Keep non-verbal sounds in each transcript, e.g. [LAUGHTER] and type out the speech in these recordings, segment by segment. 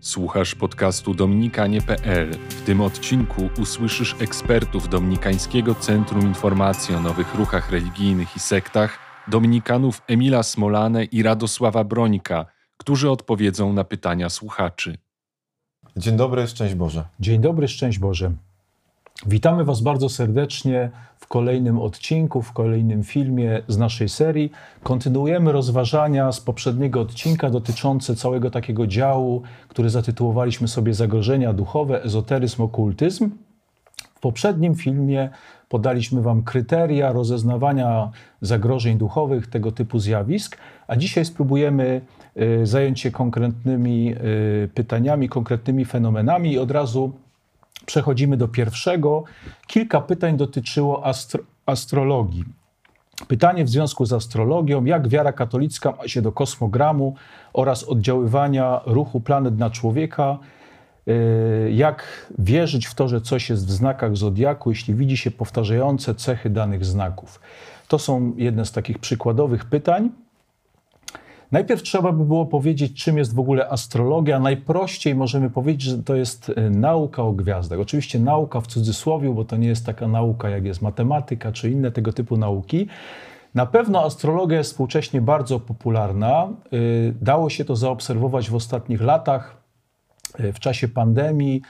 Słuchasz podcastu dominikanie.pl. W tym odcinku usłyszysz ekspertów Dominikańskiego Centrum Informacji o Nowych Ruchach Religijnych i Sektach, dominikanów Emila Smolane i Radosława Brońka, którzy odpowiedzą na pytania słuchaczy. Dzień dobry, szczęść Boże. Dzień dobry, szczęść Boże. Witamy Was bardzo serdecznie w kolejnym odcinku, w kolejnym filmie z naszej serii. Kontynuujemy rozważania z poprzedniego odcinka dotyczące całego takiego działu, który zatytułowaliśmy sobie Zagrożenia duchowe, ezoteryzm, okultyzm. W poprzednim filmie podaliśmy Wam kryteria rozeznawania zagrożeń duchowych, tego typu zjawisk, a dzisiaj spróbujemy y, zająć się konkretnymi y, pytaniami, konkretnymi fenomenami i od razu przechodzimy do pierwszego. Kilka pytań dotyczyło astro astrologii. Pytanie w związku z astrologią, jak wiara katolicka ma się do kosmogramu oraz oddziaływania ruchu planet na człowieka, y, jak wierzyć w to, że coś jest w znakach zodiaku, jeśli widzi się powtarzające cechy danych znaków. To są jedne z takich przykładowych pytań. Najpierw trzeba by było powiedzieć, czym jest w ogóle astrologia. Najprościej możemy powiedzieć, że to jest e, nauka o gwiazdach. Oczywiście nauka w cudzysłowie, bo to nie jest taka nauka, jak jest matematyka czy inne tego typu nauki. Na pewno astrologia jest współcześnie bardzo popularna. E, dało się to zaobserwować w ostatnich latach, e, w czasie pandemii,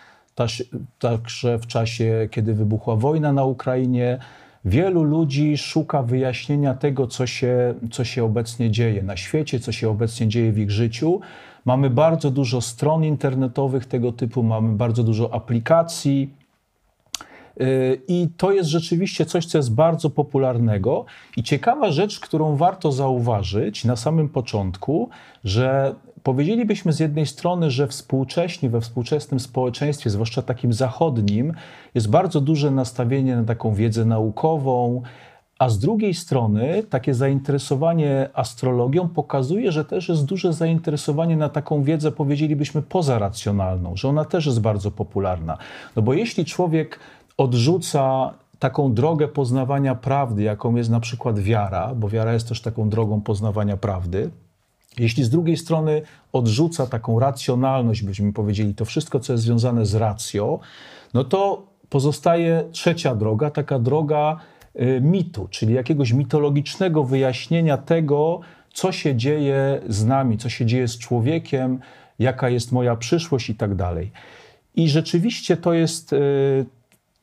także w czasie, kiedy wybuchła wojna na Ukrainie. Wielu ludzi szuka wyjaśnienia tego, co się, co się obecnie dzieje na świecie, co się obecnie dzieje w ich życiu. Mamy bardzo dużo stron internetowych tego typu, mamy bardzo dużo aplikacji. I to jest rzeczywiście coś, co jest bardzo popularnego. I ciekawa rzecz, którą warto zauważyć na samym początku, że powiedzielibyśmy z jednej strony, że współcześnie, we współczesnym społeczeństwie, zwłaszcza takim zachodnim, jest bardzo duże nastawienie na taką wiedzę naukową, a z drugiej strony takie zainteresowanie astrologią pokazuje, że też jest duże zainteresowanie na taką wiedzę, powiedzielibyśmy, pozaracjonalną, że ona też jest bardzo popularna. No bo jeśli człowiek odrzuca taką drogę poznawania prawdy, jaką jest na przykład wiara, bo wiara jest też taką drogą poznawania prawdy, jeśli z drugiej strony odrzuca taką racjonalność, byśmy powiedzieli, to wszystko, co jest związane z racją, no to pozostaje trzecia droga, taka droga y, mitu, czyli jakiegoś mitologicznego wyjaśnienia tego, co się dzieje z nami, co się dzieje z człowiekiem, jaka jest moja przyszłość i tak dalej. I rzeczywiście to jest y,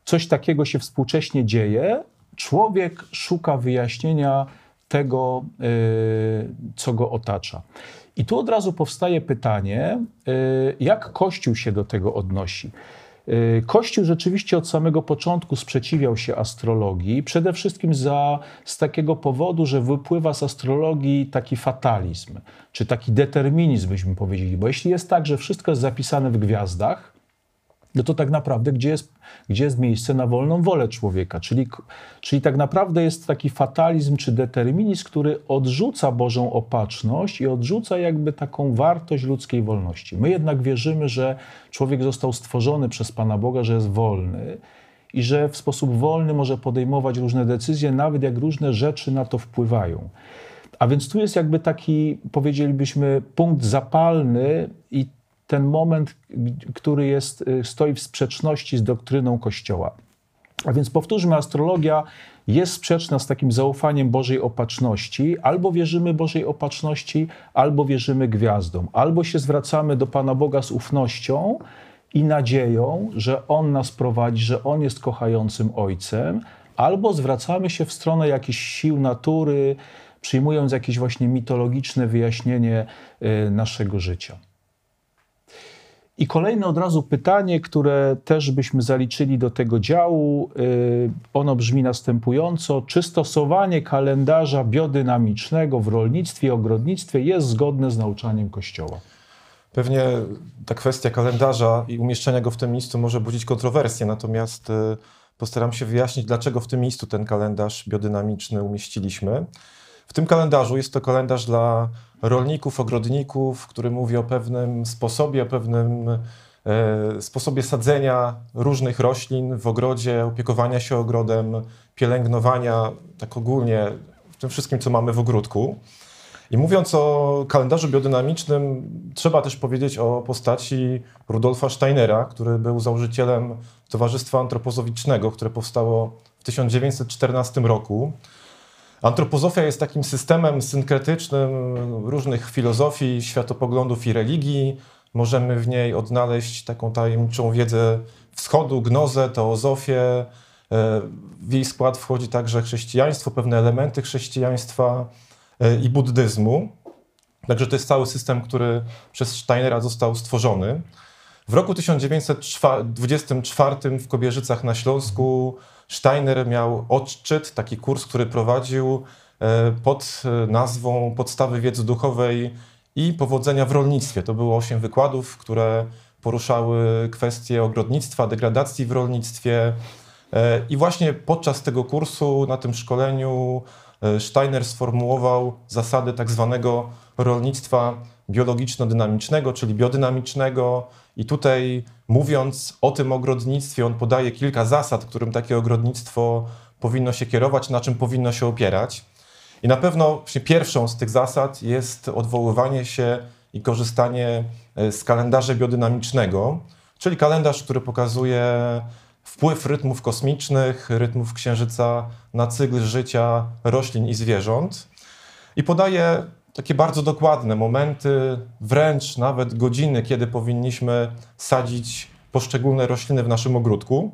coś takiego się współcześnie dzieje. Człowiek szuka wyjaśnienia tego, y, co go otacza. I tu od razu powstaje pytanie, y, jak Kościół się do tego odnosi. Y, Kościół rzeczywiście od samego początku sprzeciwiał się astrologii, przede wszystkim za, z takiego powodu, że wypływa z astrologii taki fatalizm, czy taki determinizm, byśmy powiedzieli. Bo jeśli jest tak, że wszystko jest zapisane w gwiazdach, no to tak naprawdę gdzie jest, gdzie jest miejsce na wolną wolę człowieka? Czyli, czyli tak naprawdę jest taki fatalizm czy determinizm, który odrzuca Bożą opatrzność i odrzuca jakby taką wartość ludzkiej wolności. My jednak wierzymy, że człowiek został stworzony przez Pana Boga, że jest wolny i że w sposób wolny może podejmować różne decyzje, nawet jak różne rzeczy na to wpływają. A więc tu jest jakby taki, powiedzielibyśmy, punkt zapalny i ten moment, który jest, y, stoi w sprzeczności z doktryną Kościoła. A więc powtórzmy, astrologia jest sprzeczna z takim zaufaniem Bożej opatrzności. Albo wierzymy Bożej opatrzności, albo wierzymy gwiazdom. Albo się zwracamy do Pana Boga z ufnością i nadzieją, że On nas prowadzi, że On jest kochającym Ojcem, albo zwracamy się w stronę jakichś sił natury, przyjmując jakieś właśnie mitologiczne wyjaśnienie y, naszego życia. I kolejne od razu pytanie, które też byśmy zaliczyli do tego działu, y, ono brzmi następująco: czy stosowanie kalendarza biodynamicznego w rolnictwie i ogrodnictwie jest zgodne z nauczaniem Kościoła? Pewnie ta kwestia kalendarza i umieszczenia go w tym miejscu może budzić kontrowersje, natomiast y, postaram się wyjaśnić, dlaczego w tym miejscu ten kalendarz biodynamiczny umieściliśmy. W tym kalendarzu jest to kalendarz dla rolników, ogrodników, który mówi o pewnym sposobie, o pewnym e, sposobie sadzenia różnych roślin w ogrodzie, opiekowania się ogrodem, pielęgnowania, tak ogólnie w tym wszystkim, co mamy w ogródku. I mówiąc o kalendarzu biodynamicznym, trzeba też powiedzieć o postaci Rudolfa Steinera, który był założycielem Towarzystwa Antropozowicznego, które powstało w 1914 roku. Antropozofia jest takim systemem synkretycznym różnych filozofii, światopoglądów i religii. Możemy w niej odnaleźć taką tajemniczą wiedzę wschodu, gnozę, teozofię. E, w jej skład wchodzi także chrześcijaństwo, pewne elementy chrześcijaństwa e, i buddyzmu. Także to jest cały system, który przez Steinera został stworzony. W roku 1924 w Kobierzycach na Śląsku Steiner miał odczyt, taki kurs, który prowadził e, pod e, nazwą Podstawy wiedzy duchowej i powodzenia w rolnictwie. To było osiem wykładów, które poruszały kwestie ogrodnictwa, degradacji w rolnictwie. E, I właśnie podczas tego kursu, na tym szkoleniu, Steiner sformułował zasady tak zwanego rolnictwa biologiczno-dynamicznego, czyli biodynamicznego. I tutaj mówiąc o tym ogrodnictwie, on podaje kilka zasad, którym takie ogrodnictwo powinno się kierować, na czym powinno się opierać. I na pewno pierwszą z tych zasad jest odwoływanie się i korzystanie e, z kalendarza biodynamicznego, czyli kalendarz, który pokazuje wpływ rytmów kosmicznych, rytmów księżyca na cykl życia roślin i zwierząt. I podaje takie bardzo dokładne momenty, wręcz nawet godziny, kiedy powinniśmy sadzić poszczególne rośliny w naszym ogródku.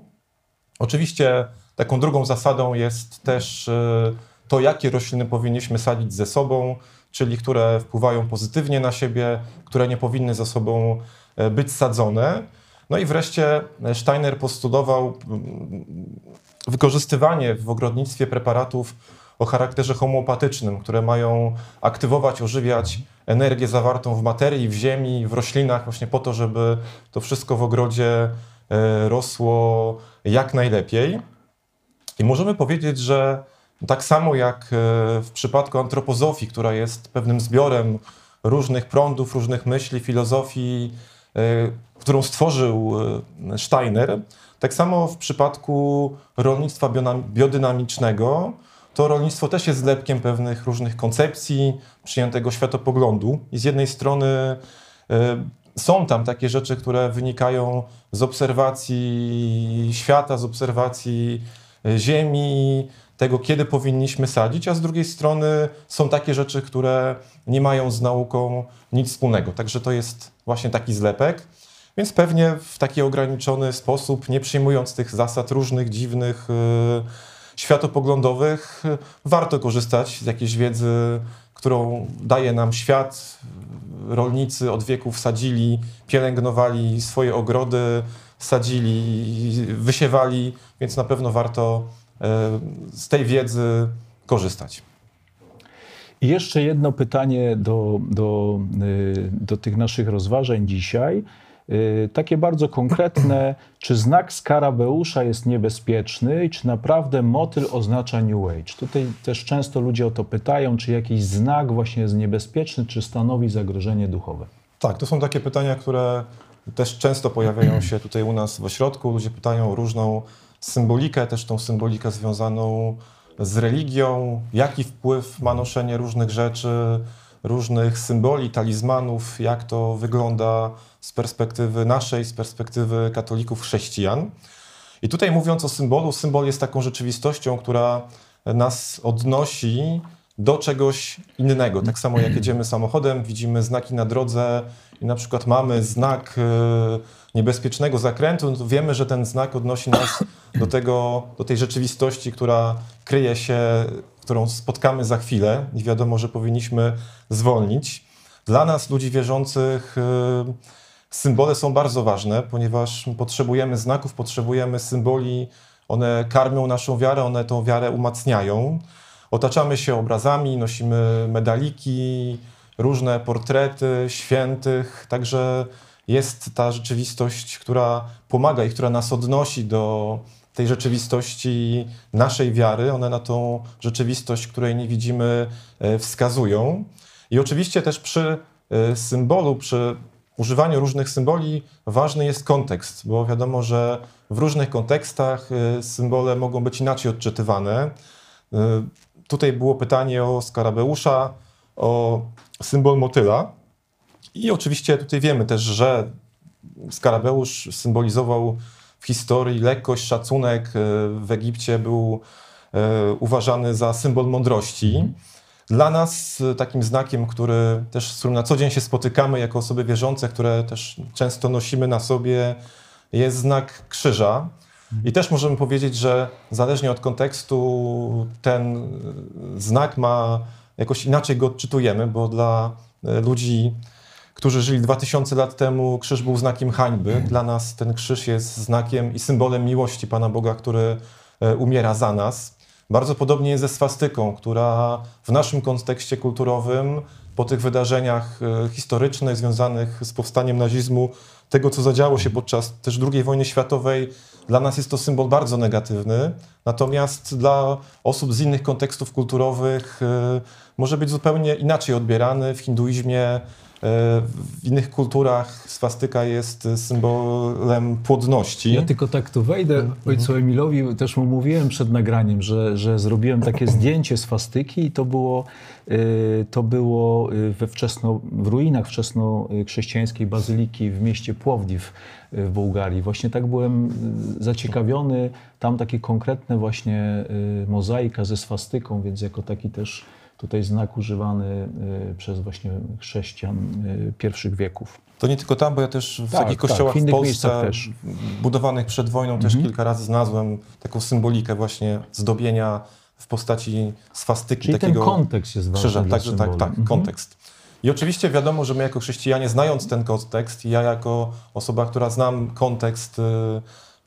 Oczywiście taką drugą zasadą jest też e, to, jakie rośliny powinniśmy sadzić ze sobą, czyli które wpływają pozytywnie na siebie, które nie powinny ze sobą e, być sadzone. No i wreszcie Steiner postulował mm, wykorzystywanie w ogrodnictwie preparatów o charakterze homeopatycznym, które mają aktywować, ożywiać energię zawartą w materii, w ziemi, w roślinach, właśnie po to, żeby to wszystko w ogrodzie e, rosło jak najlepiej. I możemy powiedzieć, że tak samo jak e, w przypadku antropozofii, która jest pewnym zbiorem różnych prądów, różnych myśli, filozofii, e, którą stworzył Steiner, tak samo w przypadku rolnictwa biodynamicznego, to rolnictwo też jest zlepkiem pewnych różnych koncepcji, przyjętego światopoglądu. I z jednej strony y, są tam takie rzeczy, które wynikają z obserwacji świata, z obserwacji e, ziemi, tego, kiedy powinniśmy sadzić, a z drugiej strony są takie rzeczy, które nie mają z nauką nic wspólnego. Także to jest właśnie taki zlepek. Więc pewnie w taki ograniczony sposób, nie przyjmując tych zasad różnych, dziwnych, yy, światopoglądowych warto korzystać z jakiejś wiedzy, którą daje nam świat. Rolnicy od wieków sadzili, pielęgnowali swoje ogrody, sadzili, wysiewali, więc na pewno warto e, z tej wiedzy korzystać. I jeszcze jedno pytanie do, do, e, do tych naszych rozważań dzisiaj. Y, takie bardzo konkretne, [LAUGHS] czy znak skarabeusza jest niebezpieczny i czy naprawdę motyl oznacza New Age? Tutaj też często ludzie o to pytają, czy jakiś znak właśnie jest niebezpieczny, czy stanowi zagrożenie duchowe. Tak, to są takie pytania, które też często pojawiają [CLEARS THROAT] się tutaj u nas w ośrodku. Ludzie pytają o różną symbolikę, też tą symbolikę związaną z religią, jaki wpływ ma noszenie różnych rzeczy, różnych symboli, talizmanów, jak to wygląda z perspektywy naszej, z perspektywy katolików chrześcijan. I tutaj mówiąc o symbolu, symbol jest taką rzeczywistością, która nas odnosi do czegoś innego. Tak samo jak [CLEARS THROAT] jedziemy samochodem, widzimy znaki na drodze i na przykład mamy znak e, niebezpiecznego zakrętu, no to wiemy, że ten znak odnosi nas do, tego, do tej rzeczywistości, która kryje się, którą spotkamy za chwilę i wiadomo, że powinniśmy zwolnić. Dla nas, ludzi wierzących, e, symbole są bardzo ważne, ponieważ potrzebujemy znaków, potrzebujemy symboli, one karmią naszą wiarę, one tą wiarę umacniają. Otaczamy się obrazami, nosimy medaliki, różne portrety świętych, także jest ta rzeczywistość, która pomaga i która nas odnosi do tej rzeczywistości naszej wiary. One na tą rzeczywistość, której nie widzimy, e, wskazują. I oczywiście też przy e, symbolu, przy używaniu różnych symboli ważny jest kontekst, bo wiadomo, że w różnych kontekstach e, symbole mogą być inaczej odczytywane. Tutaj było pytanie o skarabeusza. o symbol motyla. I oczywiście tutaj wiemy też, że skarabeusz symbolizował w historii lekkość, szacunek. E, w Egipcie był uważany za symbol mądrości. Dla nas e, takim znakiem, który też, z którym na co dzień się spotykamy jako osoby wierzące, które też często nosimy na sobie, jest znak krzyża. I też możemy powiedzieć, że zależnie od kontekstu ten znak ma jakoś inaczej go odczytujemy, bo dla ludzi którzy żyli 2000 lat temu, krzyż był znakiem hańby. Dla nas ten krzyż jest znakiem i symbolem miłości Pana Boga, który umiera za nas. Bardzo podobnie jest ze swastyką, która w naszym kontekście kulturowym, po tych wydarzeniach e, historycznych związanych z powstaniem nazizmu, tego co zadziało się podczas też II wojny światowej, dla nas jest to symbol bardzo negatywny. Natomiast dla osób z innych kontekstów kulturowych e, może być zupełnie inaczej odbierany. W hinduizmie w innych kulturach swastyka jest symbolem płodności. Ja tylko tak tu wejdę. Mhm. Ojcu Emilowi też mu mówiłem przed nagraniem, że, że zrobiłem takie zdjęcie swastyki i to było, y, to było we wczesno, w ruinach wczesnochrześcijańskiej bazyliki w mieście Płowdiw w Bułgarii. Właśnie tak byłem zaciekawiony. Tam takie konkretne właśnie mozaika ze swastyką, więc jako taki też tutaj znak używany y, przez właśnie chrześcijan y, pierwszych wieków. To nie tylko tam, bo ja też w tak, takich tak, kościołach tak, w, w Polsce budowanych przed wojną mhm. też kilka razy znalazłem taką symbolikę właśnie zdobienia w postaci swastyki. Czyli takiego ten kontekst jest ważny krzyża. Tak, tak, tak, mhm. kontekst. I oczywiście wiadomo, że my jako chrześcijanie, znając ten kontekst, ja jako osoba, która znam kontekst y,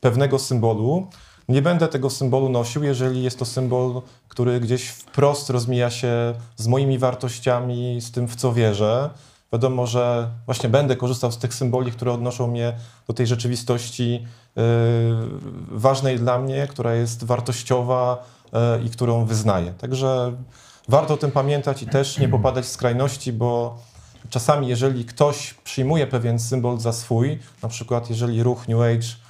pewnego symbolu, nie będę tego symbolu nosił, jeżeli jest to symbol, który gdzieś wprost rozmija się z moimi wartościami, z tym, w co wierzę. Wiadomo, że właśnie będę korzystał z tych symboli, które odnoszą mnie do tej rzeczywistości yy, ważnej dla mnie, która jest wartościowa yy, i którą wyznaję. Także warto o tym pamiętać i też nie popadać w skrajności, bo czasami, jeżeli ktoś przyjmuje pewien symbol za swój, na przykład jeżeli ruch New Age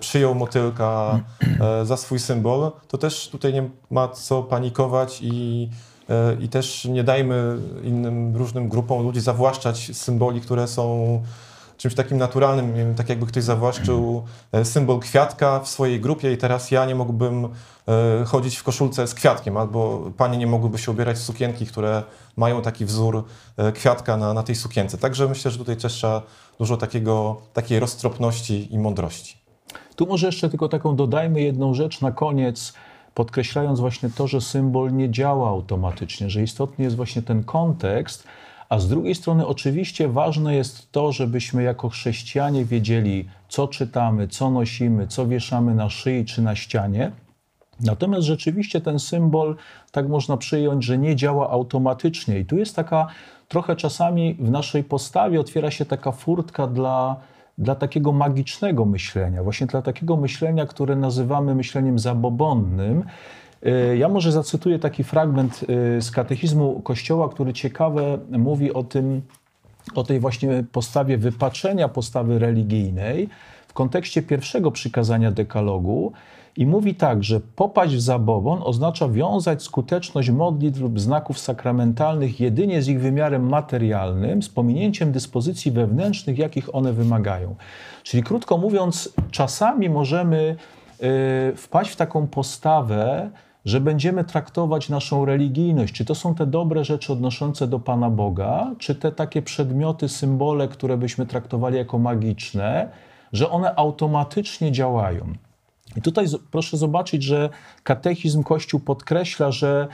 przyjął motylka e, za swój symbol, to też tutaj nie ma co panikować i, e, i też nie dajmy innym różnym grupom ludzi zawłaszczać symboli, które są czymś takim naturalnym, tak jakby ktoś zawłaszczył symbol kwiatka w swojej grupie i teraz ja nie mógłbym chodzić w koszulce z kwiatkiem, albo panie nie mogłyby się ubierać w sukienki, które mają taki wzór kwiatka na, na tej sukience. Także myślę, że tutaj też trzeba dużo takiego, takiej roztropności i mądrości. Tu może jeszcze tylko taką dodajmy jedną rzecz na koniec, podkreślając właśnie to, że symbol nie działa automatycznie, że istotny jest właśnie ten kontekst, a z drugiej strony oczywiście ważne jest to, żebyśmy jako chrześcijanie wiedzieli, co czytamy, co nosimy, co wieszamy na szyi czy na ścianie. Natomiast rzeczywiście ten symbol, tak można przyjąć, że nie działa automatycznie. I tu jest taka trochę czasami w naszej postawie otwiera się taka furtka dla dla takiego magicznego myślenia, właśnie dla takiego myślenia, które nazywamy myśleniem zabobonnym. Y, ja może zacytuję taki fragment y, z katechizmu Kościoła, który ciekawe mówi o tym, o tej właśnie postawie wypaczenia postawy religijnej w kontekście pierwszego przykazania dekalogu, i mówi tak, że popaść w zabobon oznacza wiązać skuteczność modlitw lub znaków sakramentalnych jedynie z ich wymiarem materialnym, z pominięciem dyspozycji wewnętrznych, jakich one wymagają. Czyli krótko mówiąc, czasami możemy y, wpaść w taką postawę, że będziemy traktować naszą religijność, czy to są te dobre rzeczy odnoszące do Pana Boga, czy te takie przedmioty, symbole, które byśmy traktowali jako magiczne, że one automatycznie działają. I tutaj proszę zobaczyć, że katechizm Kościół podkreśla, że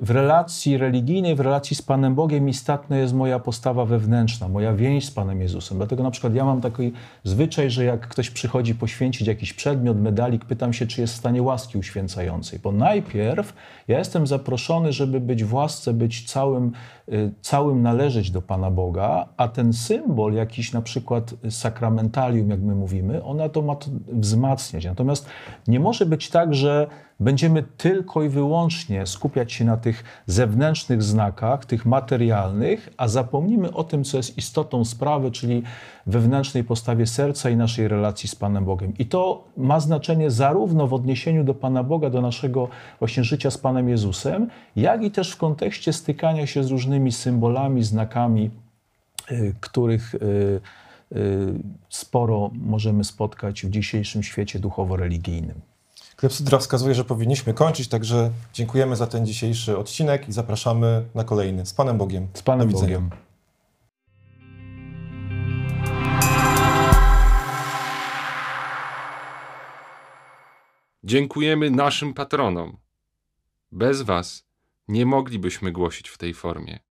w relacji religijnej, w relacji z Panem Bogiem istotna jest moja postawa wewnętrzna, moja więź z Panem Jezusem. Dlatego na przykład ja mam taki zwyczaj, że jak ktoś przychodzi poświęcić jakiś przedmiot, medalik, pytam się, czy jest w stanie łaski uświęcającej. Bo najpierw ja jestem zaproszony, żeby być w łasce, być całym, y, całym należeć do Pana Boga, a ten symbol, jakiś na przykład sakramentalium, jak my mówimy, ona to ma to wzmacniać. Natomiast nie może być tak, że będziemy tylko i wyłącznie skupiać się na tych zewnętrznych znakach, tych materialnych, a zapomnimy o tym, co jest istotą sprawy, czyli wewnętrznej postawie serca i naszej relacji z Panem Bogiem. I to ma znaczenie zarówno w odniesieniu do Pana Boga, do naszego właśnie życia z Panem Jezusem, jak i też w kontekście stykania się z różnymi symbolami, znakami, y, których y, y, sporo możemy spotkać w dzisiejszym świecie duchowo-religijnym. Klepsydra wskazuje, że powinniśmy kończyć, także dziękujemy za ten dzisiejszy odcinek i zapraszamy na kolejny. Z Panem Bogiem. Z Panem. Bogiem. Dziękujemy naszym patronom. Bez Was nie moglibyśmy głosić w tej formie.